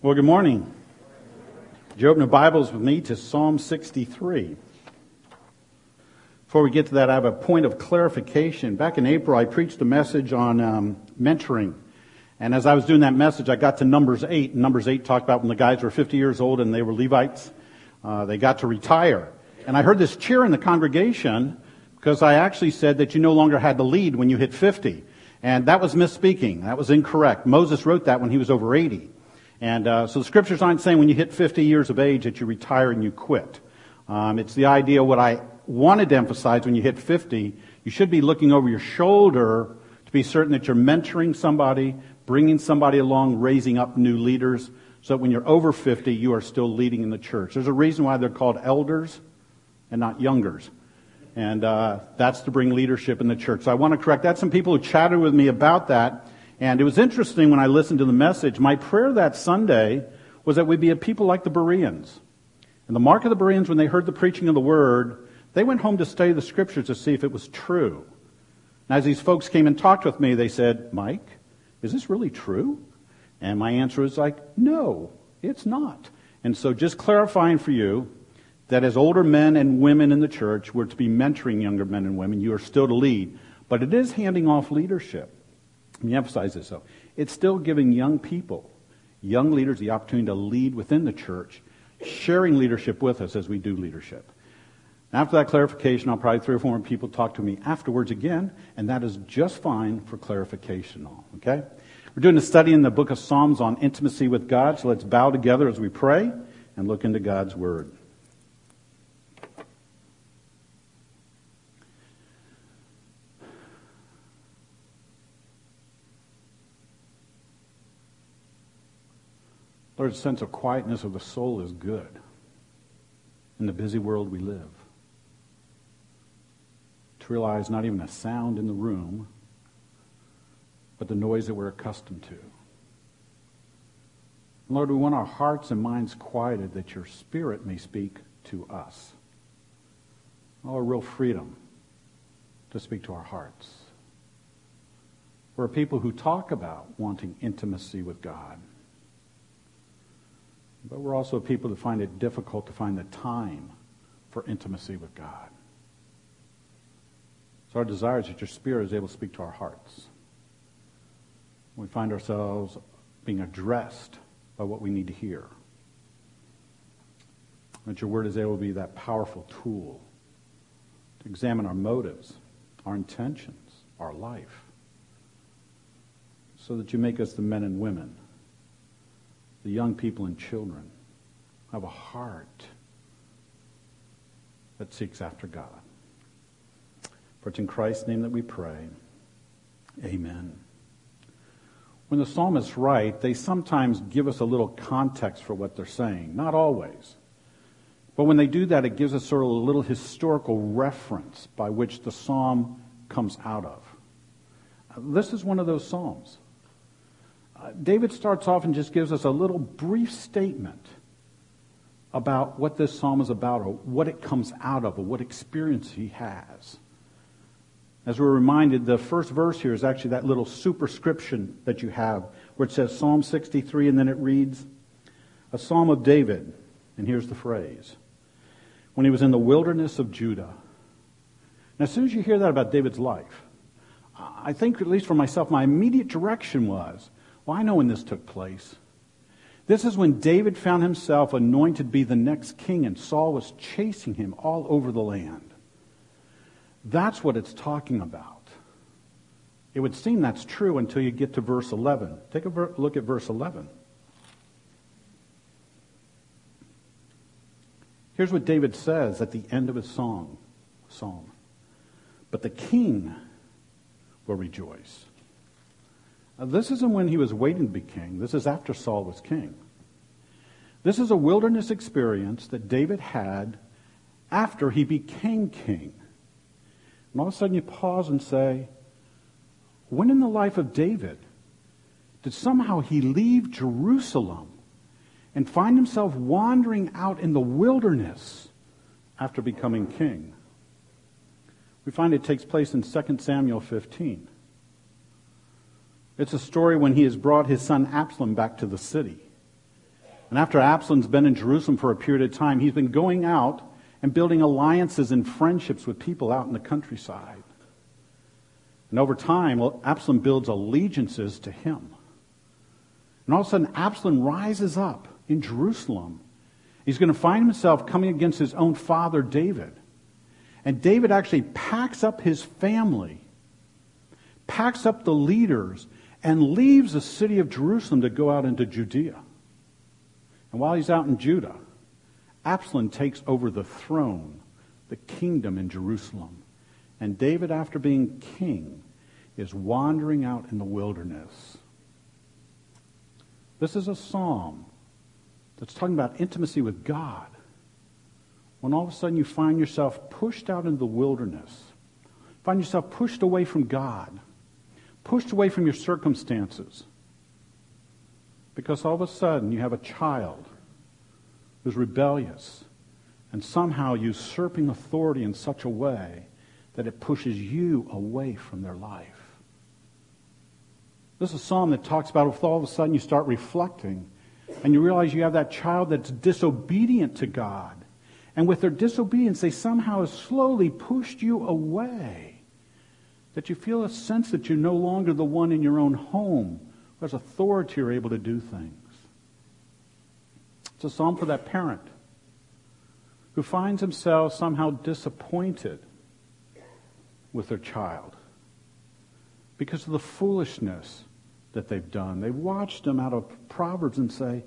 Well, good morning. Would you open the Bibles with me to Psalm 63? Before we get to that, I have a point of clarification. Back in April, I preached a message on um, mentoring. And as I was doing that message, I got to Numbers 8. Numbers 8 talked about when the guys were 50 years old and they were Levites. Uh, they got to retire. And I heard this cheer in the congregation because I actually said that you no longer had to lead when you hit 50. And that was misspeaking. That was incorrect. Moses wrote that when he was over 80. And uh, so the scriptures aren't saying when you hit 50 years of age that you retire and you quit. Um, it's the idea what I wanted to emphasize when you hit 50, you should be looking over your shoulder to be certain that you're mentoring somebody, bringing somebody along, raising up new leaders, so that when you're over 50, you are still leading in the church. There's a reason why they're called elders and not youngers. And uh, that's to bring leadership in the church. So I want to correct that. Some people who chatted with me about that and it was interesting when I listened to the message. My prayer that Sunday was that we'd be a people like the Bereans. And the mark of the Bereans, when they heard the preaching of the word, they went home to study the scriptures to see if it was true. And as these folks came and talked with me, they said, Mike, is this really true? And my answer was like, no, it's not. And so just clarifying for you that as older men and women in the church, we're to be mentoring younger men and women. You are still to lead. But it is handing off leadership. Let me emphasize this though. It's still giving young people, young leaders, the opportunity to lead within the church, sharing leadership with us as we do leadership. After that clarification, I'll probably three or four more people talk to me afterwards again, and that is just fine for clarification. All. Okay? We're doing a study in the book of Psalms on intimacy with God, so let's bow together as we pray and look into God's Word. Lord, a sense of quietness of the soul is good in the busy world we live. To realize not even a sound in the room, but the noise that we're accustomed to. Lord, we want our hearts and minds quieted that your Spirit may speak to us. Oh, a real freedom to speak to our hearts. We're people who talk about wanting intimacy with God. But we're also people that find it difficult to find the time for intimacy with God. So our desire is that your Spirit is able to speak to our hearts. We find ourselves being addressed by what we need to hear. That your word is able to be that powerful tool to examine our motives, our intentions, our life, so that you make us the men and women the young people and children have a heart that seeks after God. For it's in Christ's name that we pray. Amen. When the psalmists write, they sometimes give us a little context for what they're saying. Not always. But when they do that, it gives us sort of a little historical reference by which the psalm comes out of. This is one of those psalms. David starts off and just gives us a little brief statement about what this psalm is about or what it comes out of or what experience he has. As we're reminded, the first verse here is actually that little superscription that you have where it says Psalm 63 and then it reads, a psalm of David. And here's the phrase. When he was in the wilderness of Judah. Now, as soon as you hear that about David's life, I think, at least for myself, my immediate direction was well, I know when this took place. This is when David found himself anointed to be the next king, and Saul was chasing him all over the land. That's what it's talking about. It would seem that's true until you get to verse 11. Take a ver- look at verse 11. Here's what David says at the end of his song, psalm. But the king will rejoice. Now, this isn't when he was waiting to be king. This is after Saul was king. This is a wilderness experience that David had after he became king. And all of a sudden you pause and say, when in the life of David did somehow he leave Jerusalem and find himself wandering out in the wilderness after becoming king? We find it takes place in 2 Samuel 15. It's a story when he has brought his son Absalom back to the city. And after Absalom's been in Jerusalem for a period of time, he's been going out and building alliances and friendships with people out in the countryside. And over time, Absalom builds allegiances to him. And all of a sudden, Absalom rises up in Jerusalem. He's going to find himself coming against his own father, David. And David actually packs up his family, packs up the leaders, and leaves the city of Jerusalem to go out into Judea. And while he's out in Judah, Absalom takes over the throne, the kingdom in Jerusalem. And David, after being king, is wandering out in the wilderness. This is a psalm that's talking about intimacy with God. When all of a sudden you find yourself pushed out into the wilderness, find yourself pushed away from God, pushed away from your circumstances, because all of a sudden you have a child who's rebellious and somehow usurping authority in such a way that it pushes you away from their life. This is a psalm that talks about if all of a sudden you start reflecting and you realize you have that child that's disobedient to God. And with their disobedience, they somehow have slowly pushed you away. That you feel a sense that you're no longer the one in your own home who has authority or able to do things. It's a psalm for that parent who finds himself somehow disappointed with their child because of the foolishness that they've done. They've watched them out of Proverbs and say,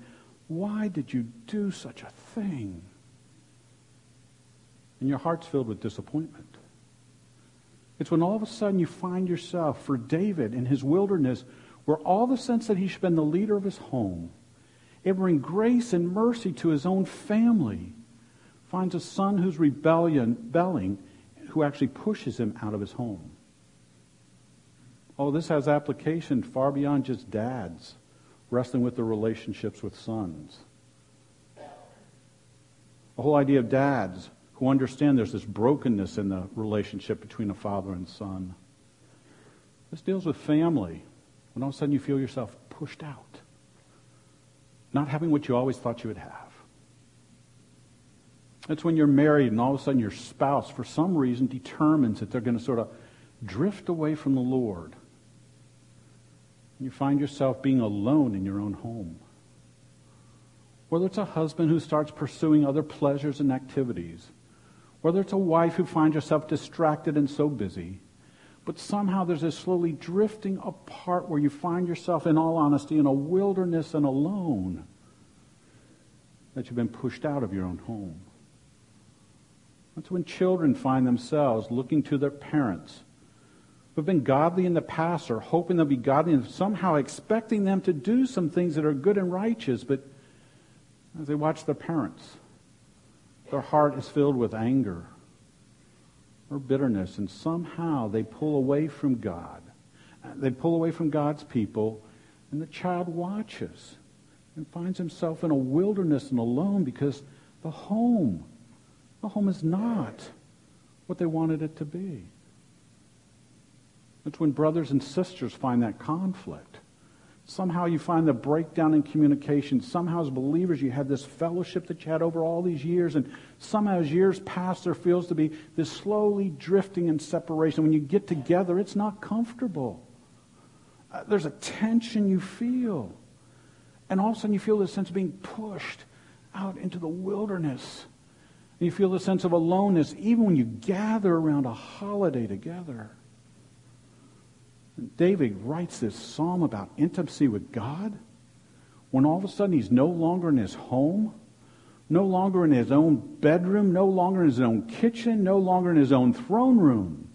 Why did you do such a thing? And your heart's filled with disappointment. It's when all of a sudden you find yourself, for David in his wilderness, where all the sense that he should have been the leader of his home, to bring grace and mercy to his own family, finds a son who's rebellion, rebelling, who actually pushes him out of his home. Oh, this has application far beyond just dads wrestling with their relationships with sons. The whole idea of dads who understand there's this brokenness in the relationship between a father and son. This deals with family. When all of a sudden you feel yourself pushed out, not having what you always thought you would have. That's when you're married and all of a sudden your spouse, for some reason, determines that they're going to sort of drift away from the Lord you find yourself being alone in your own home. Whether it's a husband who starts pursuing other pleasures and activities, whether it's a wife who finds herself distracted and so busy, but somehow there's this slowly drifting apart where you find yourself, in all honesty, in a wilderness and alone that you've been pushed out of your own home. That's when children find themselves looking to their parents who've been godly in the past or hoping they'll be godly and somehow expecting them to do some things that are good and righteous, but as they watch their parents, their heart is filled with anger or bitterness, and somehow they pull away from God. They pull away from God's people, and the child watches and finds himself in a wilderness and alone because the home, the home is not what they wanted it to be. It's when brothers and sisters find that conflict. Somehow you find the breakdown in communication. Somehow, as believers, you have this fellowship that you had over all these years, and somehow, as years pass, there feels to be this slowly drifting and separation. When you get together, it's not comfortable. Uh, there's a tension you feel. And all of a sudden, you feel this sense of being pushed out into the wilderness. And you feel the sense of aloneness, even when you gather around a holiday together. David writes this psalm about intimacy with God when all of a sudden he's no longer in his home, no longer in his own bedroom, no longer in his own kitchen, no longer in his own throne room,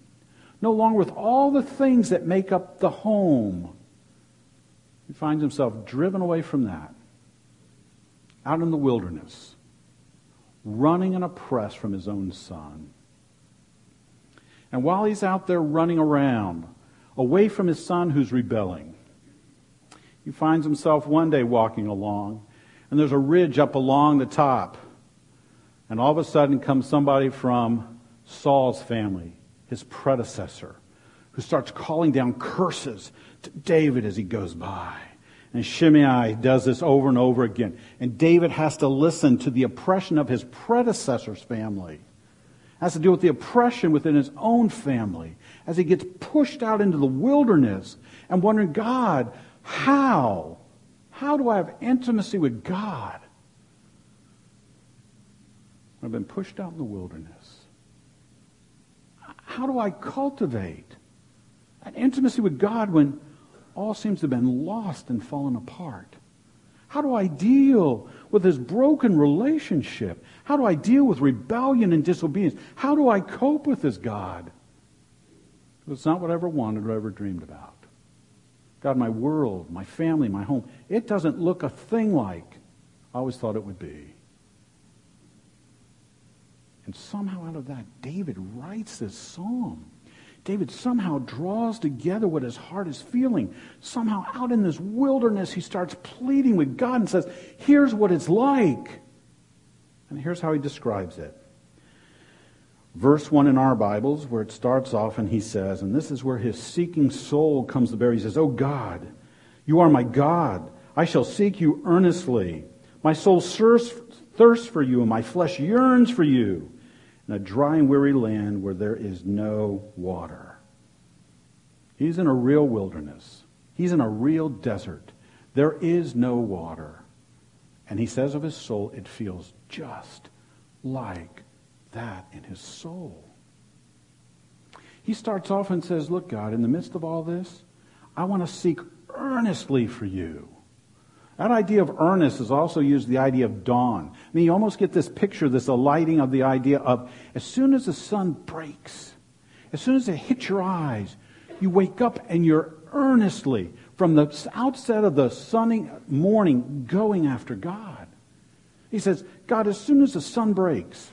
no longer with all the things that make up the home. He finds himself driven away from that, out in the wilderness, running and oppressed from his own son. And while he's out there running around, away from his son who's rebelling. He finds himself one day walking along, and there's a ridge up along the top. And all of a sudden comes somebody from Saul's family, his predecessor, who starts calling down curses to David as he goes by. And Shimei does this over and over again. And David has to listen to the oppression of his predecessor's family. Has to deal with the oppression within his own family as he gets pushed out into the wilderness and wondering, God, how? How do I have intimacy with God? I've been pushed out in the wilderness. How do I cultivate an intimacy with God when all seems to have been lost and fallen apart? How do I deal with this broken relationship? How do I deal with rebellion and disobedience? How do I cope with this God? It's not what I ever wanted or ever dreamed about. God, my world, my family, my home, it doesn't look a thing like I always thought it would be. And somehow out of that, David writes this psalm. David somehow draws together what his heart is feeling. Somehow out in this wilderness, he starts pleading with God and says, Here's what it's like. And here's how he describes it. Verse 1 in our Bibles, where it starts off, and he says, and this is where his seeking soul comes to bear. He says, Oh God, you are my God. I shall seek you earnestly. My soul thirsts for you, and my flesh yearns for you in a dry and weary land where there is no water. He's in a real wilderness. He's in a real desert. There is no water. And he says of his soul, it feels just like that in his soul. He starts off and says, Look, God, in the midst of all this, I want to seek earnestly for you. That idea of earnest is also used the idea of dawn. I mean, you almost get this picture, this alighting of the idea of as soon as the sun breaks, as soon as it hits your eyes, you wake up and you're earnestly, from the outset of the sunny morning, going after God. He says, God, as soon as the sun breaks,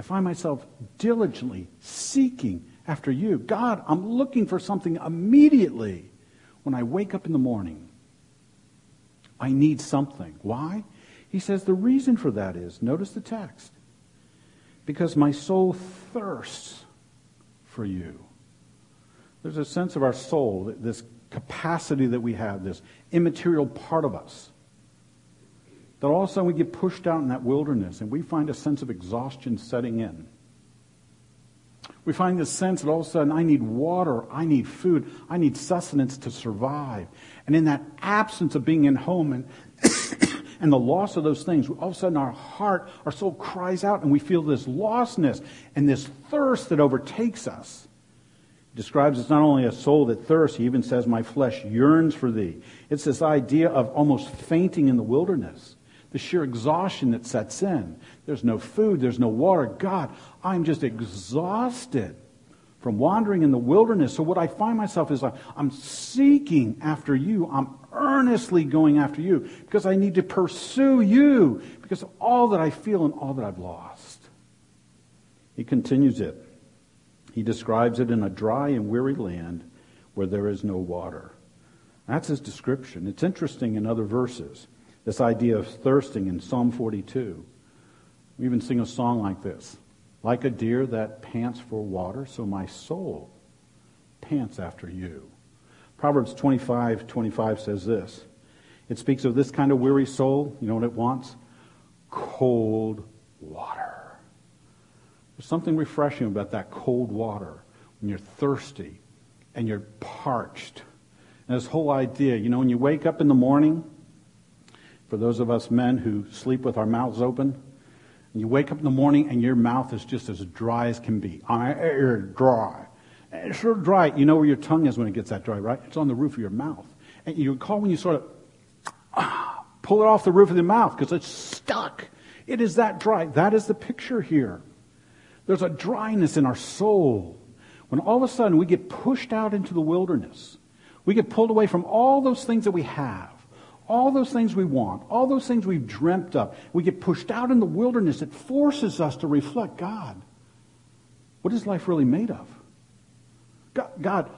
I find myself diligently seeking after you. God, I'm looking for something immediately when I wake up in the morning. I need something. Why? He says the reason for that is, notice the text, because my soul thirsts for you. There's a sense of our soul, this capacity that we have, this immaterial part of us, that all of a sudden we get pushed out in that wilderness and we find a sense of exhaustion setting in. We find this sense that all of a sudden I need water, I need food, I need sustenance to survive. And in that absence of being in home and, and the loss of those things, all of a sudden our heart, our soul cries out and we feel this lostness and this thirst that overtakes us. He describes it's not only a soul that thirsts, he even says, My flesh yearns for thee. It's this idea of almost fainting in the wilderness the sheer exhaustion that sets in. There's no food, there's no water. God, I'm just exhausted from wandering in the wilderness. So what I find myself is I'm seeking after you. I'm earnestly going after you because I need to pursue you because of all that I feel and all that I've lost. He continues it. He describes it in a dry and weary land where there is no water. That's his description. It's interesting in other verses. This idea of thirsting in Psalm 42. We even sing a song like this Like a deer that pants for water, so my soul pants after you. Proverbs 25 25 says this. It speaks of this kind of weary soul. You know what it wants? Cold water. There's something refreshing about that cold water when you're thirsty and you're parched. And this whole idea, you know, when you wake up in the morning, for those of us men who sleep with our mouths open, and you wake up in the morning and your mouth is just as dry as can be. You're dry. It's so dry. You know where your tongue is when it gets that dry, right? It's on the roof of your mouth. And you recall when you sort of pull it off the roof of the mouth because it's stuck. It is that dry. That is the picture here. There's a dryness in our soul. When all of a sudden we get pushed out into the wilderness, we get pulled away from all those things that we have all those things we want, all those things we've dreamt of, we get pushed out in the wilderness. It forces us to reflect God. What is life really made of? God, God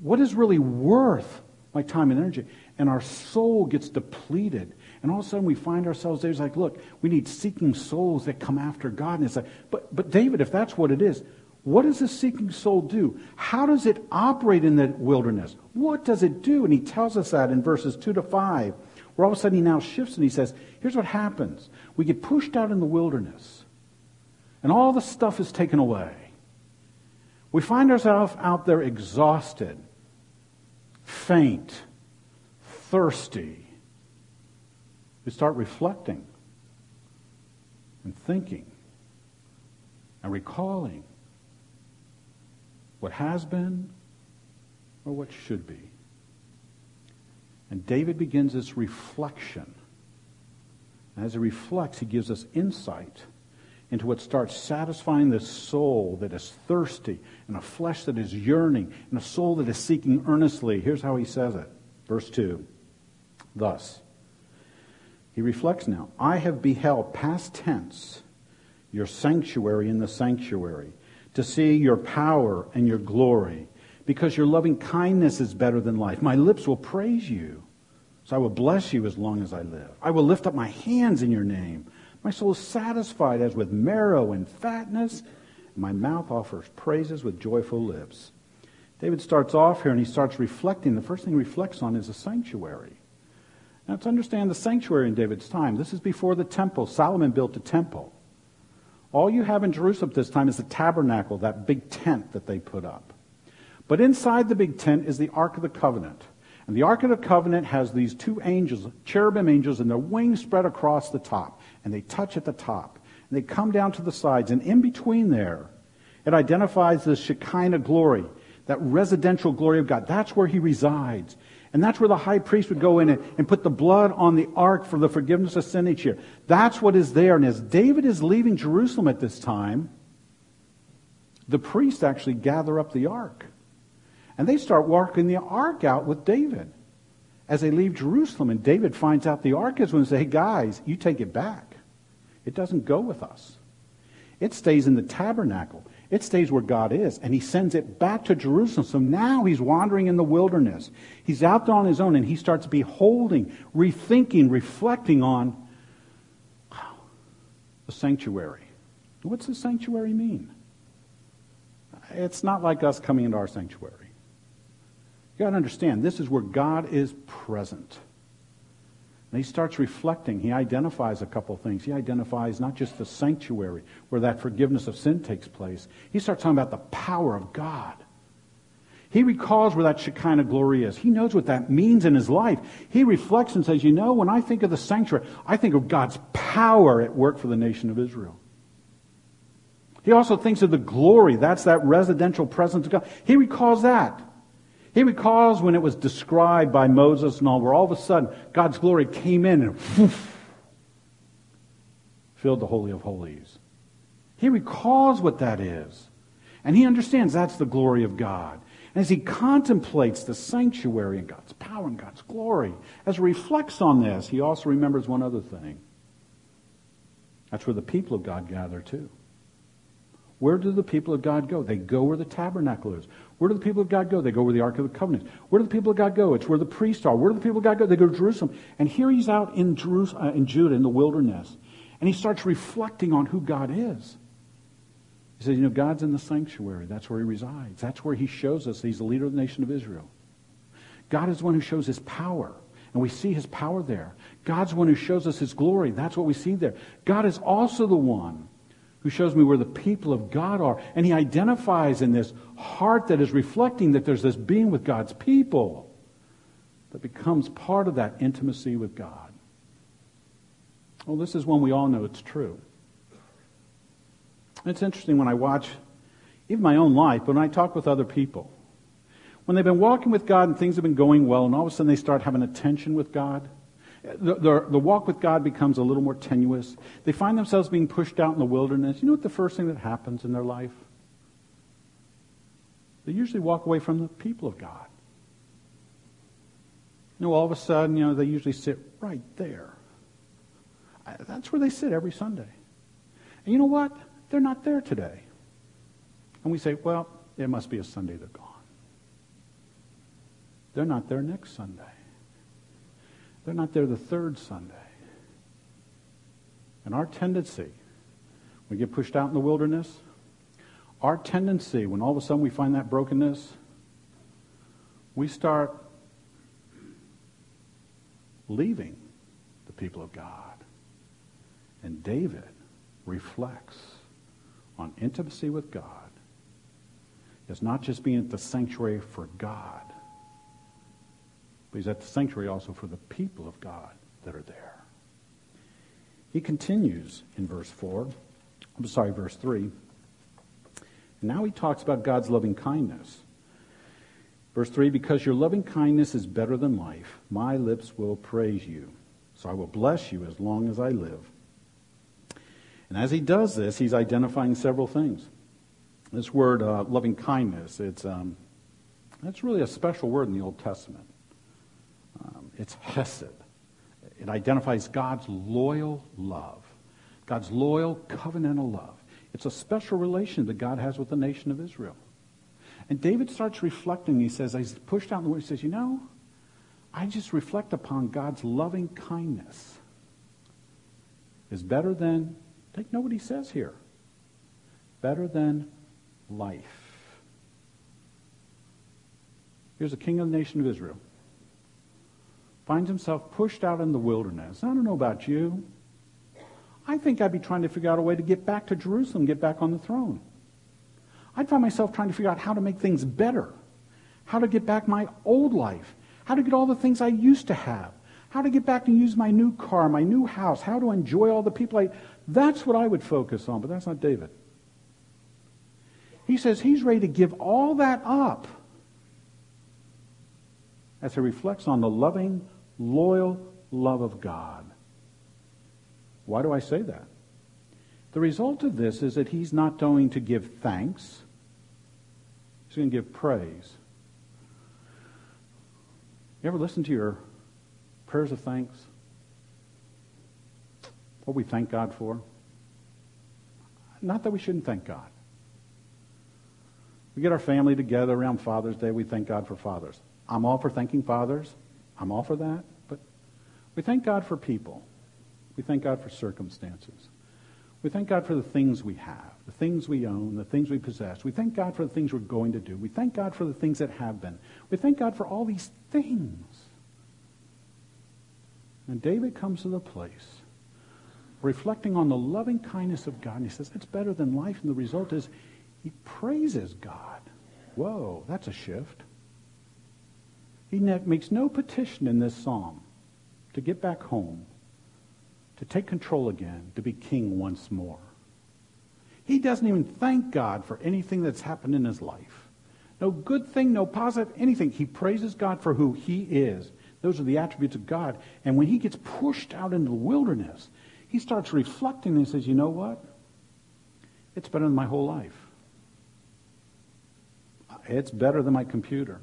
what is really worth my time and energy? And our soul gets depleted. And all of a sudden we find ourselves there. It's like, look, we need seeking souls that come after God. And it's like, but, but David, if that's what it is, What does the seeking soul do? How does it operate in the wilderness? What does it do? And he tells us that in verses 2 to 5, where all of a sudden he now shifts and he says, Here's what happens. We get pushed out in the wilderness, and all the stuff is taken away. We find ourselves out there exhausted, faint, thirsty. We start reflecting and thinking and recalling what has been or what should be. And David begins this reflection. As he reflects, he gives us insight into what starts satisfying the soul that is thirsty and a flesh that is yearning and a soul that is seeking earnestly. Here's how he says it. Verse 2. Thus, he reflects now I have beheld, past tense, your sanctuary in the sanctuary to see your power and your glory, because your loving kindness is better than life. My lips will praise you. So I will bless you as long as I live. I will lift up my hands in your name. My soul is satisfied as with marrow and fatness. My mouth offers praises with joyful lips. David starts off here and he starts reflecting. The first thing he reflects on is a sanctuary. Now, to understand the sanctuary in David's time, this is before the temple. Solomon built a temple. All you have in Jerusalem at this time is the tabernacle, that big tent that they put up. But inside the big tent is the Ark of the Covenant. And the Ark of the Covenant has these two angels, cherubim angels, and their wings spread across the top. And they touch at the top. And they come down to the sides. And in between there, it identifies the Shekinah glory, that residential glory of God. That's where he resides. And that's where the high priest would go in and, and put the blood on the ark for the forgiveness of sin each year. That's what is there. And as David is leaving Jerusalem at this time, the priests actually gather up the ark. And they start walking the ark out with David as they leave Jerusalem. And David finds out the ark is when they say, hey, guys, you take it back. It doesn't go with us. It stays in the tabernacle. It stays where God is, and he sends it back to Jerusalem. So now he's wandering in the wilderness. He's out there on his own, and he starts beholding, rethinking, reflecting on the sanctuary. What's the sanctuary mean? It's not like us coming into our sanctuary. You got to understand, this is where God is present. And he starts reflecting. He identifies a couple things. He identifies not just the sanctuary where that forgiveness of sin takes place. He starts talking about the power of God. He recalls where that Shekinah glory is. He knows what that means in his life. He reflects and says, You know, when I think of the sanctuary, I think of God's power at work for the nation of Israel. He also thinks of the glory. That's that residential presence of God. He recalls that. He recalls when it was described by Moses and all, where all of a sudden God's glory came in and whoosh, filled the Holy of Holies. He recalls what that is. And he understands that's the glory of God. And as he contemplates the sanctuary and God's power and God's glory, as he reflects on this, he also remembers one other thing. That's where the people of God gather too. Where do the people of God go? They go where the tabernacle is. Where do the people of God go? They go where the Ark of the Covenant. Where do the people of God go? It's where the priests are. Where do the people of God go? They go to Jerusalem. And here he's out in, Jerusalem, uh, in Judah, in the wilderness. And he starts reflecting on who God is. He says, you know, God's in the sanctuary. That's where he resides. That's where he shows us he's the leader of the nation of Israel. God is the one who shows his power. And we see his power there. God's the one who shows us his glory. That's what we see there. God is also the one who shows me where the people of God are. And he identifies in this heart that is reflecting that there's this being with God's people that becomes part of that intimacy with God. Well, this is one we all know it's true. It's interesting when I watch even my own life, but when I talk with other people, when they've been walking with God and things have been going well, and all of a sudden they start having a tension with God, the, the, the, walk with God becomes a little more tenuous. They find themselves being pushed out in the wilderness. You know what the first thing that happens in their life? They usually walk away from the people of God. You know, all of a sudden, you know, they usually sit right there. That's where they sit every Sunday. And you know what? They're not there today. And we say, well, it must be a Sunday they're gone. They're not there next Sunday. They're not there the third Sunday. And our tendency, when we get pushed out in the wilderness, Our tendency, when all of a sudden we find that brokenness, we start leaving the people of God. And David reflects on intimacy with God as not just being at the sanctuary for God, but he's at the sanctuary also for the people of God that are there. He continues in verse 4, I'm sorry, verse 3. And now he talks about God's loving kindness. Verse 3 Because your loving kindness is better than life, my lips will praise you. So I will bless you as long as I live. And as he does this, he's identifying several things. This word, uh, loving kindness, it's, um, it's really a special word in the Old Testament. It's hesed. It identifies God's loyal love, God's loyal covenantal love. It's a special relation that God has with the nation of Israel. And David starts reflecting. He says, he's pushed out the word, he says, You know, I just reflect upon God's loving kindness. Is better than, take note what he says here, better than life. Here's a king of the nation of Israel. Finds himself pushed out in the wilderness. I don't know about you. I think I'd be trying to figure out a way to get back to Jerusalem, get back on the throne. I'd find myself trying to figure out how to make things better, how to get back my old life, how to get all the things I used to have, how to get back and use my new car, my new house, how to enjoy all the people I. That's what I would focus on, but that's not David. He says he's ready to give all that up as he reflects on the loving, loyal love of God. Why do I say that? The result of this is that he's not going to give thanks. He's going to give praise. You ever listen to your prayers of thanks? What we thank God for? Not that we shouldn't thank God. We get our family together around Father's Day. We thank God for fathers. I'm all for thanking fathers. I'm all for that. But we thank God for people. We thank God for circumstances. We thank God for the things we have, the things we own, the things we possess. We thank God for the things we're going to do. We thank God for the things that have been. We thank God for all these things. And David comes to the place reflecting on the loving kindness of God, and he says, It's better than life. And the result is he praises God. Whoa, that's a shift. He makes no petition in this psalm to get back home, to take control again, to be king once more. He doesn't even thank God for anything that's happened in his life. No good thing, no positive, anything. He praises God for who he is. Those are the attributes of God. And when he gets pushed out into the wilderness, he starts reflecting and says, you know what? It's better than my whole life. It's better than my computer.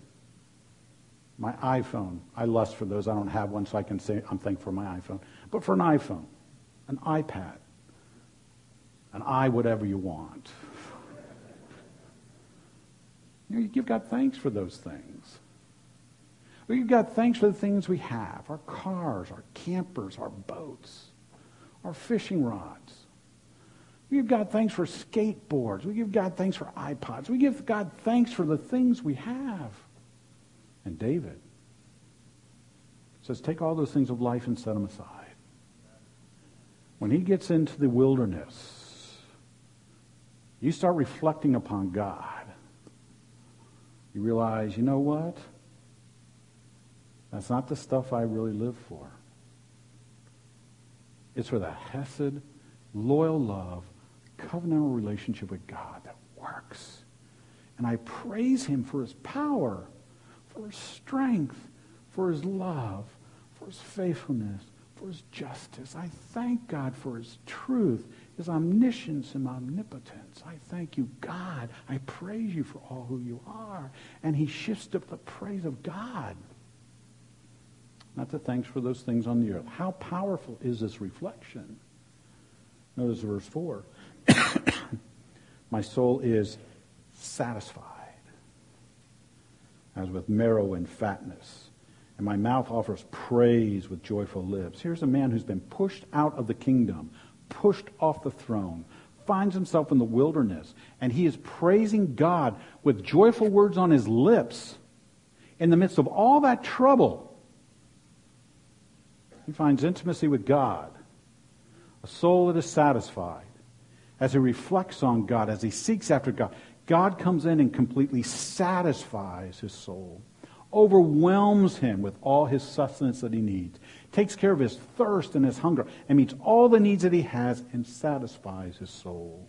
My iPhone. I lust for those. I don't have one, so I can say I'm thankful for my iPhone. But for an iPhone, an iPad, an i whatever you want. You, know, you give God thanks for those things. We give God thanks for the things we have our cars, our campers, our boats, our fishing rods. We give God thanks for skateboards. We give God thanks for iPods. We give God thanks for the things we have. And David says, take all those things of life and set them aside. When he gets into the wilderness, you start reflecting upon God. You realize, you know what? That's not the stuff I really live for. It's for the Hesed, loyal love covenantal relationship with God that works. And I praise him for his power, for his strength, for his love, for his faithfulness, for his justice. I thank God for his truth, his omniscience and omnipotence. I thank you, God. I praise you for all who you are. And he shifts up the praise of God. Not the thanks for those things on the earth. How powerful is this reflection? Notice verse 4. My soul is satisfied as with marrow and fatness. And my mouth offers praise with joyful lips. Here's a man who's been pushed out of the kingdom, pushed off the throne, finds himself in the wilderness and he is praising God with joyful words on his lips in the midst of all that trouble. He finds intimacy with God, a soul that is satisfied as he reflects on God, as he seeks after God. God comes in and completely satisfies his soul, overwhelms him with all his sustenance that he needs, takes care of his thirst and his hunger, and meets all the needs that he has and satisfies his soul.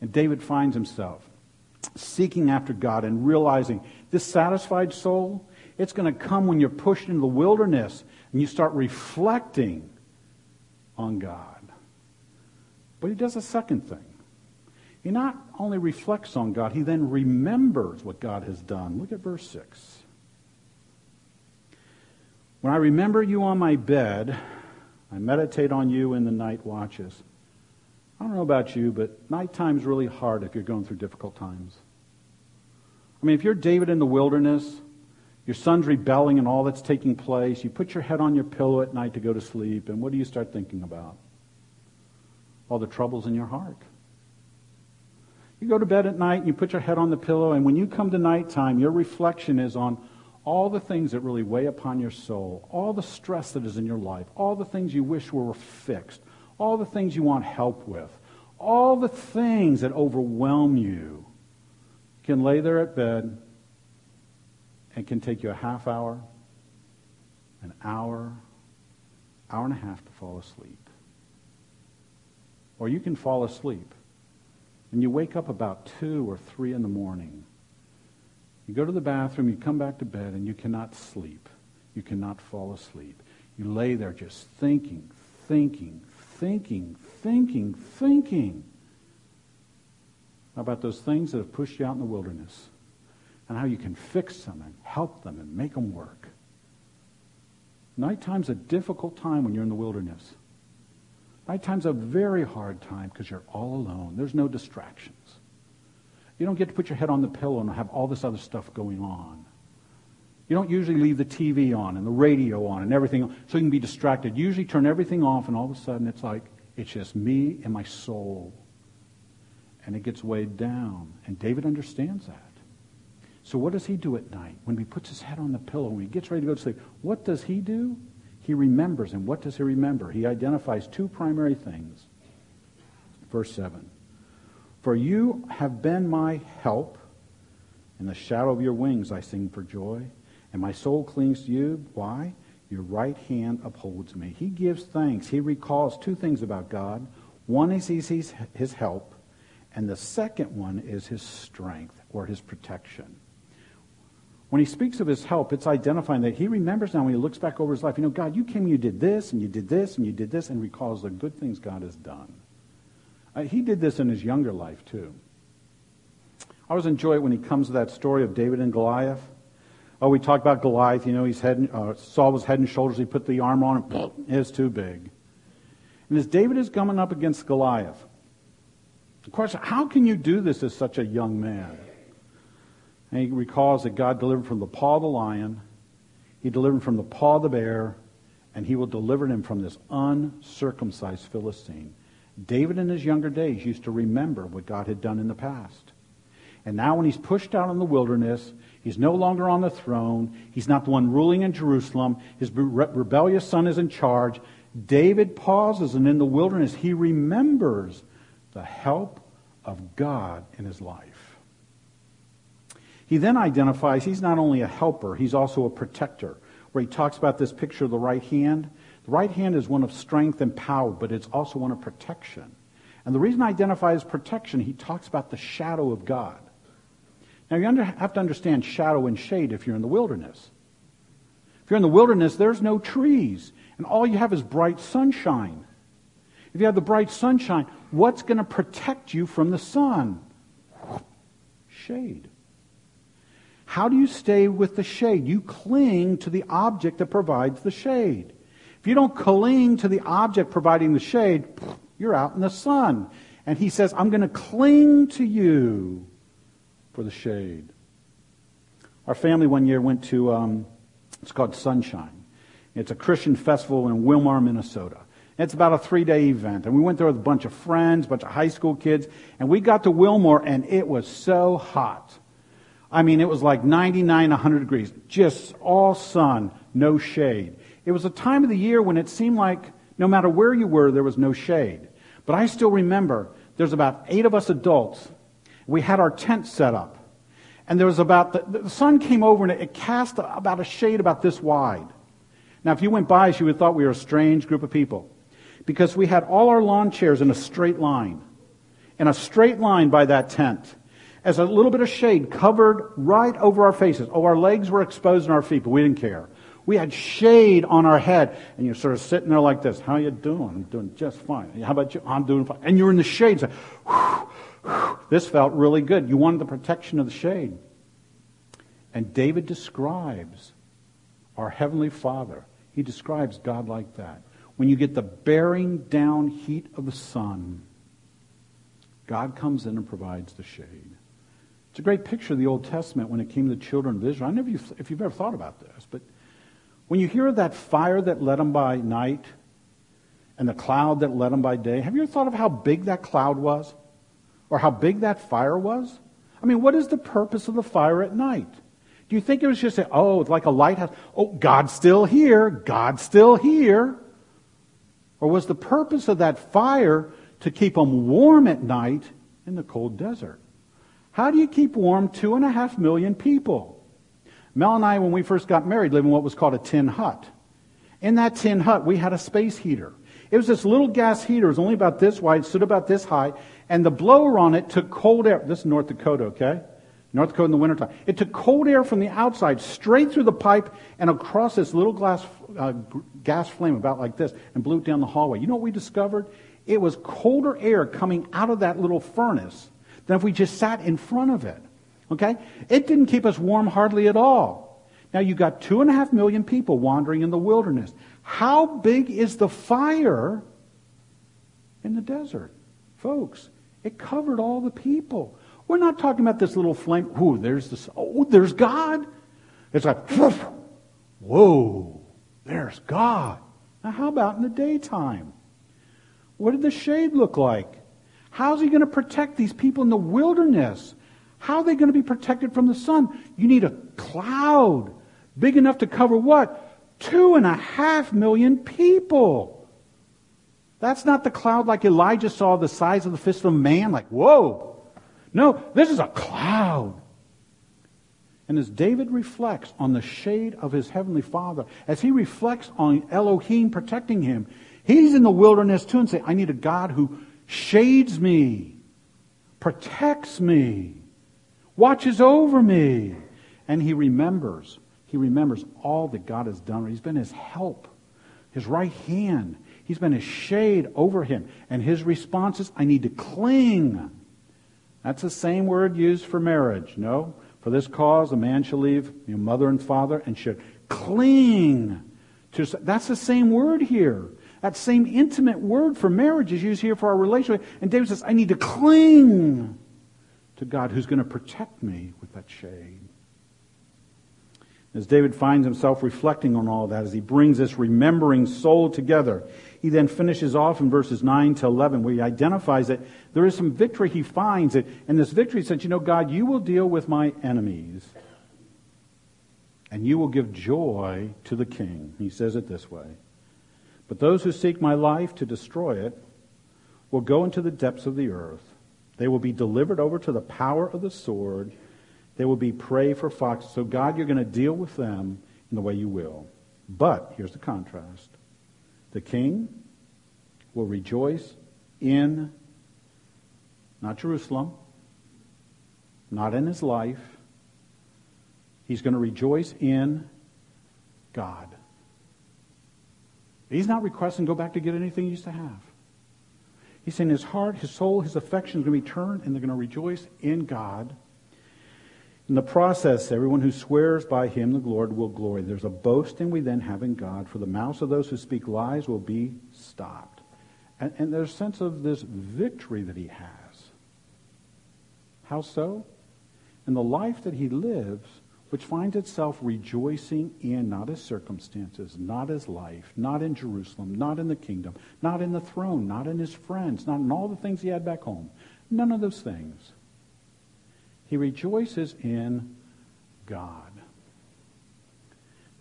And David finds himself seeking after God and realizing this satisfied soul, it's going to come when you're pushed into the wilderness and you start reflecting on God. But he does a second thing. He not only reflects on God, he then remembers what God has done. Look at verse 6. When I remember you on my bed, I meditate on you in the night watches. I don't know about you, but nighttime's really hard if you're going through difficult times. I mean, if you're David in the wilderness, your son's rebelling and all that's taking place, you put your head on your pillow at night to go to sleep, and what do you start thinking about? All the troubles in your heart. You go to bed at night and you put your head on the pillow, and when you come to nighttime, your reflection is on all the things that really weigh upon your soul, all the stress that is in your life, all the things you wish were fixed, all the things you want help with, all the things that overwhelm you can lay there at bed and can take you a half hour, an hour, hour and a half to fall asleep. Or you can fall asleep and you wake up about 2 or 3 in the morning. You go to the bathroom, you come back to bed, and you cannot sleep. You cannot fall asleep. You lay there just thinking, thinking, thinking, thinking, thinking about those things that have pushed you out in the wilderness and how you can fix them and help them and make them work. Nighttime's a difficult time when you're in the wilderness. Nighttime's a very hard time because you're all alone. There's no distractions. You don't get to put your head on the pillow and have all this other stuff going on. You don't usually leave the TV on and the radio on and everything so you can be distracted. You usually turn everything off and all of a sudden it's like, it's just me and my soul. And it gets weighed down. And David understands that. So what does he do at night? When he puts his head on the pillow, when he gets ready to go to sleep, what does he do? He remembers. And what does he remember? He identifies two primary things. Verse 7 For you have been my help. In the shadow of your wings I sing for joy. And my soul clings to you. Why? Your right hand upholds me. He gives thanks. He recalls two things about God. One is he sees his help, and the second one is his strength or his protection. When he speaks of his help, it's identifying that he remembers now when he looks back over his life, you know, God, you came, you did this, and you did this, and you did this, and recalls the good things God has done. Uh, he did this in his younger life, too. I always enjoy it when he comes to that story of David and Goliath. Oh, we talk about Goliath, you know, he's head, uh, Saul was head and shoulders, he put the armor on him, it's too big. And as David is coming up against Goliath, the question, how can you do this as such a young man? And he recalls that God delivered from the paw of the lion, he delivered from the paw of the bear, and he will deliver him from this uncircumcised Philistine. David in his younger days used to remember what God had done in the past. And now when he's pushed out in the wilderness, he's no longer on the throne. He's not the one ruling in Jerusalem. His rebellious son is in charge. David pauses and in the wilderness he remembers the help of God in his life. He then identifies he's not only a helper, he's also a protector, where he talks about this picture of the right hand. The right hand is one of strength and power, but it's also one of protection. And the reason I identify as protection, he talks about the shadow of God. Now, you under, have to understand shadow and shade if you're in the wilderness. If you're in the wilderness, there's no trees, and all you have is bright sunshine. If you have the bright sunshine, what's going to protect you from the sun? Shade. How do you stay with the shade? You cling to the object that provides the shade. If you don't cling to the object providing the shade, you're out in the sun. And he says, I'm going to cling to you for the shade. Our family one year went to, um, it's called Sonshine. It's a Christian festival in Willmar, Minnesota. It's about a three day event. And we went there with a bunch of friends, a bunch of high school kids, and we got to Willmar and it was so hot. I mean, it was like 99, 100 degrees. Just all sun, no shade. It was a time of the year when it seemed like no matter where you were, there was no shade. But I still remember there's about eight of us adults. We had our tent set up. And there was about, the, the sun came over and it, cast about a shade about this wide. Now, if you went by you would have thought we were a strange group of people. Because we had all our lawn chairs in a straight line. In a straight line by that tent. As a little bit of shade covered right over our faces. Oh, our legs were exposed in our feet, but we didn't care. We had shade on our head. And you're sort of sitting there like this. How you doing? I'm doing just fine. How about you? I'm doing fine. And you're in the shade. So, whew, whew, this felt really good. You wanted the protection of the shade. And David describes our Heavenly Father. He describes God like that. When you get the bearing down heat of the sun, God comes in and provides the shade. It's a great picture of the Old Testament when it came to the children of Israel. I never, if you've ever thought about this, but when you hear of that fire that led them by night and the cloud that led them by day, have you ever thought of how big that cloud was? Or how big that fire was? I mean, what is the purpose of the fire at night? Do you think it was just, a, oh, it's like a lighthouse? Oh, God's still here. God's still here. Or was the purpose of that fire to keep them warm at night in the cold desert? How do you keep warm two and a half million people? Mel and I, when we first got married, lived in what was called a tin hut. In that tin hut, we had a space heater. It was this little gas heater. It was only about this wide, stood about this high, and the blower on it took cold air. This is North Dakota, okay? North Dakota in the wintertime. It took cold air from the outside straight through the pipe and across this little glass, uh, gas flame about like this and blew it down the hallway. You know what we discovered? It was colder air coming out of that little furnace than if we just sat in front of it. Okay? It didn't keep us warm hardly at all. Now you got two and a half million people wandering in the wilderness. How big is the fire in the desert? Folks, it covered all the people. We're not talking about this little flame. Ooh, there's this. Oh, there's God. It's like, whoa, there's God. Now, how about in the daytime? What did the shade look like? How's he going to protect these people in the wilderness? How are they going to be protected from the sun? You need a cloud big enough to cover what? Two and a half million people. That's not the cloud like Elijah saw the size of the fist of a man, like, whoa. No, this is a cloud. And as David reflects on the shade of his heavenly father, as he reflects on Elohim protecting him, he's in the wilderness too and say, I need a God who shades me, protects me watches over me. And he remembers, he remembers all that God has done. He's been his help, his right hand. He's been his shade over him. And his response is, I need to cling. That's the same word used for marriage. No? For this cause, a man shall leave your mother and father and should cling to. That's the same word here. That same intimate word for marriage is used here for our relationship. And David says, I need to cling to God who's going to protect me with that shade. As David finds himself reflecting on all that, as he brings this remembering soul together, he then finishes off in verses 9 to 11 where he identifies that there is some victory he finds. It, and this victory says, you know, God, you will deal with my enemies and you will give joy to the king. He says it this way. But those who seek my life to destroy it will go into the depths of the earth. They will be delivered over to the power of the sword. They will be prey for foxes. So, God, you're going to deal with them in the way you will. But here's the contrast the king will rejoice in not Jerusalem, not in his life. He's going to rejoice in God. He's not requesting go back to get anything he used to have. He's saying his heart, his soul, his affection is going to be turned and they're going to rejoice in God. In the process, everyone who swears by him, the Lord, will glory. There's a boasting we then have in God, for the mouths of those who speak lies will be stopped. And, and there's a sense of this victory that he has. How so? In the life that he lives, which finds itself rejoicing in not his circumstances, not his life, not in Jerusalem, not in the kingdom, not in the throne, not in his friends, not in all the things he had back home. None of those things. He rejoices in God.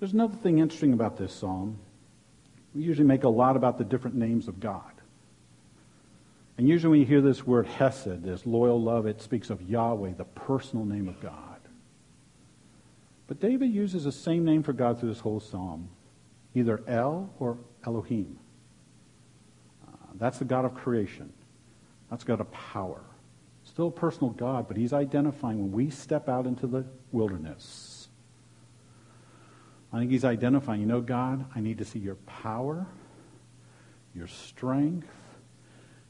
There's another thing interesting about this psalm. We usually make a lot about the different names of God. And usually when you hear this word hesed, this loyal love, it speaks of Yahweh, the personal name of God. But David uses the same name for God through this whole psalm, either El or Elohim. Uh, that's the God of creation. That's God of power. Still a personal God, but he's identifying when we step out into the wilderness. I think he's identifying, you know, God, I need to see your power, your strength,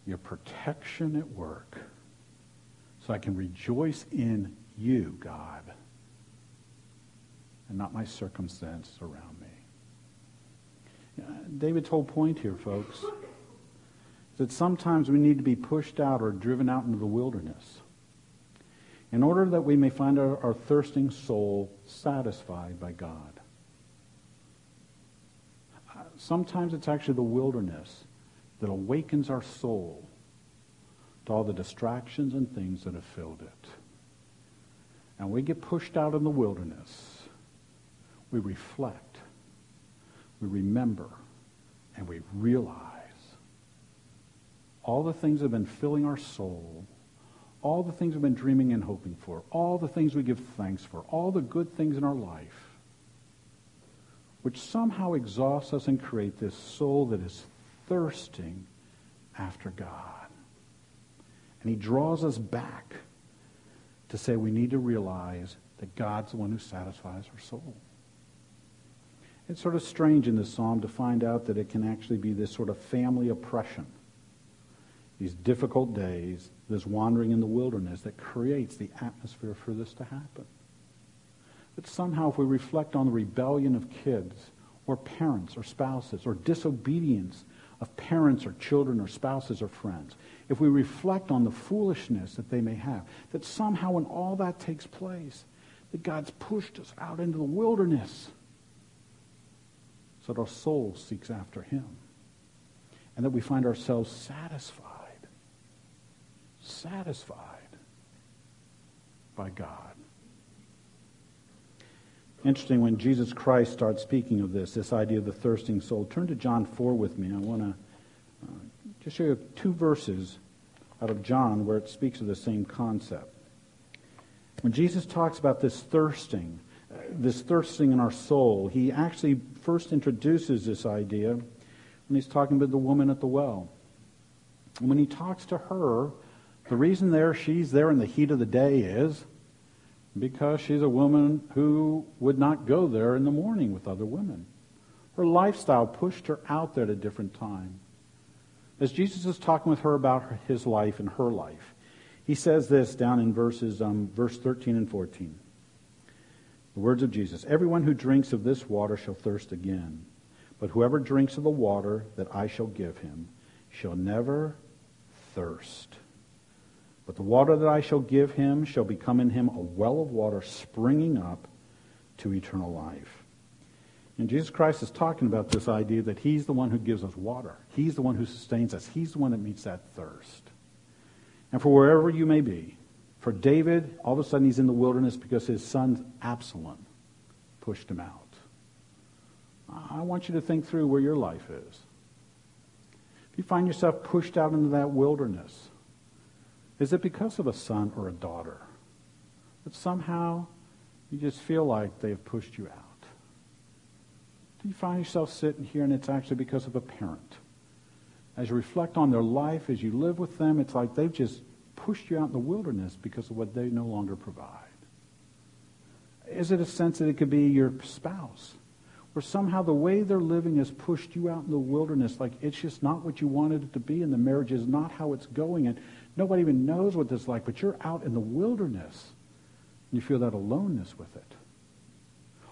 your protection at work, so I can rejoice in you, God and not my circumstances around me. David's whole point here, folks, is that sometimes we need to be pushed out or driven out into the wilderness in order that we may find our, our thirsting soul satisfied by God. Sometimes it's actually the wilderness that awakens our soul to all the distractions and things that have filled it. And we get pushed out in the wilderness we reflect, we remember, and we realize all the things that have been filling our soul, all the things we've been dreaming and hoping for, all the things we give thanks for, all the good things in our life, which somehow exhaust us and create this soul that is thirsting after God. And he draws us back to say we need to realize that God's the one who satisfies our soul. It's sort of strange in this psalm to find out that it can actually be this sort of family oppression. These difficult days, this wandering in the wilderness that creates the atmosphere for this to happen. But somehow, if we reflect on the rebellion of kids, or parents, or spouses, or disobedience of parents, or children, or spouses, or friends, if we reflect on the foolishness that they may have, that somehow when all that takes place, that God's pushed us out into the wilderness so that our soul seeks after him. And that we find ourselves satisfied, satisfied by God. Interesting when Jesus Christ starts speaking of this, this idea of the thirsting soul. Turn to John 4 with me. I want to uh, just show you two verses out of John where it speaks of the same concept. When Jesus talks about this thirsting, this thirsting in our soul, he actually first introduces this idea when he's talking about the woman at the well. And when he talks to her, the reason there she's there in the heat of the day is because she's a woman who would not go there in the morning with other women. Her lifestyle pushed her out there at a different time. As Jesus is talking with her about his life and her life, he says this down in verses um, verse 13 and 14. The words of Jesus Everyone who drinks of this water shall thirst again. But whoever drinks of the water that I shall give him shall never thirst. But the water that I shall give him shall become in him a well of water springing up to eternal life. And Jesus Christ is talking about this idea that he's the one who gives us water. He's the one who sustains us. He's the one that meets that thirst. And for wherever you may be, for David, all of a sudden he's in the wilderness because his son Absalom pushed him out. I want you to think through where your life is. If you find yourself pushed out into that wilderness, is it because of a son or a daughter that somehow you just feel like they've pushed you out? Do you find yourself sitting here and it's actually because of a parent? As you reflect on their life, as you live with them, it's like they've just pushed you out in the wilderness because of what they no longer provide? Is it a sense that it could be your spouse? Or somehow the way they're living has pushed you out in the wilderness, like it's just not what you wanted it to be, and the marriage is not how it's going, and nobody even knows what this is like, but you're out in the wilderness, and you feel that aloneness with it.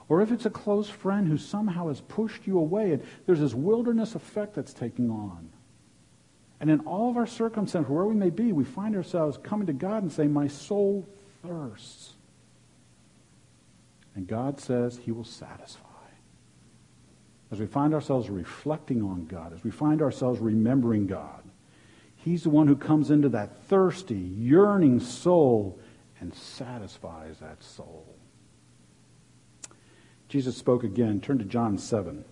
Or if it's a close friend who somehow has pushed you away, and there's this wilderness effect that's taking on. And in all of our circumstances, where we may be, we find ourselves coming to God and saying, My soul thirsts. And God says he will satisfy. As we find ourselves reflecting on God, as we find ourselves remembering God, he's the one who comes into that thirsty, yearning soul and satisfies that soul. Jesus spoke again. Turn to John 7.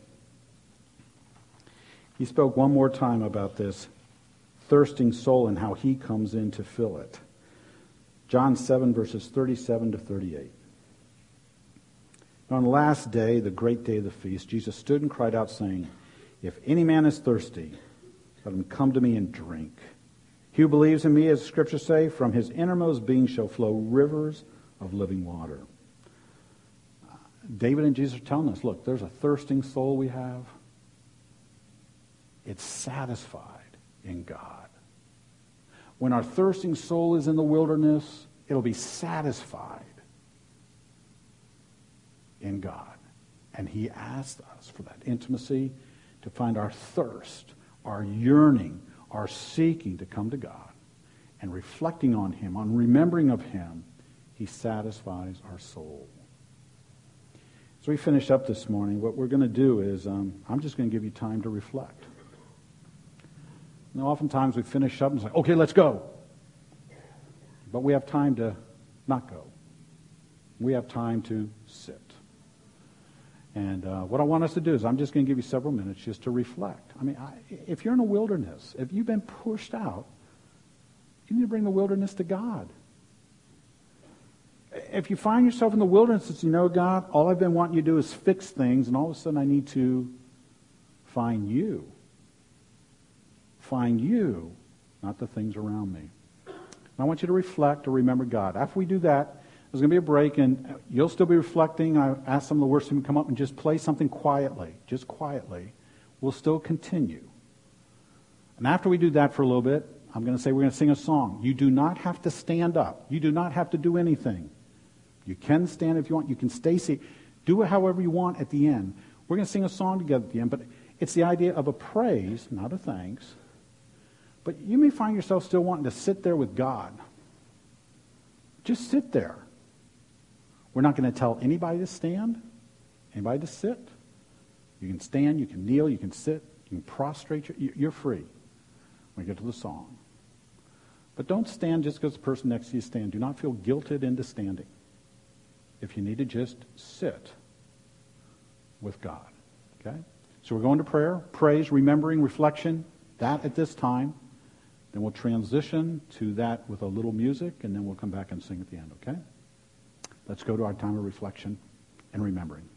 He spoke one more time about this thirsting soul and how he comes in to fill it. John 7, verses 37 to 38. On the last day, the great day of the feast, Jesus stood and cried out, saying, If any man is thirsty, let him come to me and drink. He who believes in me, as the scriptures say, from his innermost being shall flow rivers of living water. David and Jesus are telling us, look, there's a thirsting soul we have. It's satisfied in God. When our thirsting soul is in the wilderness, it'll be satisfied in God. And he asked us for that intimacy to find our thirst, our yearning, our seeking to come to God. And reflecting on him, on remembering of him, he satisfies our soul. So we finish up this morning. What we're going to do is um, I'm just going to give you time to reflect. Now, oftentimes we finish up and say, okay, let's go. But we have time to not go. We have time to sit. And uh, what I want us to do is I'm just going to give you several minutes just to reflect. I mean, I, if you're in a wilderness, if you've been pushed out, you need to bring the wilderness to God. If you find yourself in the wilderness and you know, God, all I've been wanting you to do is fix things, and all of a sudden I need to find you find you, not the things around me. And I want you to reflect or remember God. After we do that, there's going to be a break, and you'll still be reflecting. I ask some of the worship team to come up and just play something quietly, just quietly. We'll still continue. And after we do that for a little bit, I'm going to say we're going to sing a song. You do not have to stand up. You do not have to do anything. You can stand if you want. You can stay seated. Do it however you want at the end. We're going to sing a song together at the end, but it's the idea of a praise, not a thanks, but you may find yourself still wanting to sit there with God. Just sit there. We're not going to tell anybody to stand, anybody to sit. You can stand, you can kneel, you can sit, you can prostrate. You're free when you get to the song. But don't stand just because the person next to you stands. Do not feel guilted into standing. If you need to just sit with God. Okay? So we're going to prayer, praise, remembering, reflection, that at this time. Then we'll transition to that with a little music, and then we'll come back and sing at the end, okay? Let's go to our time of reflection and remembering.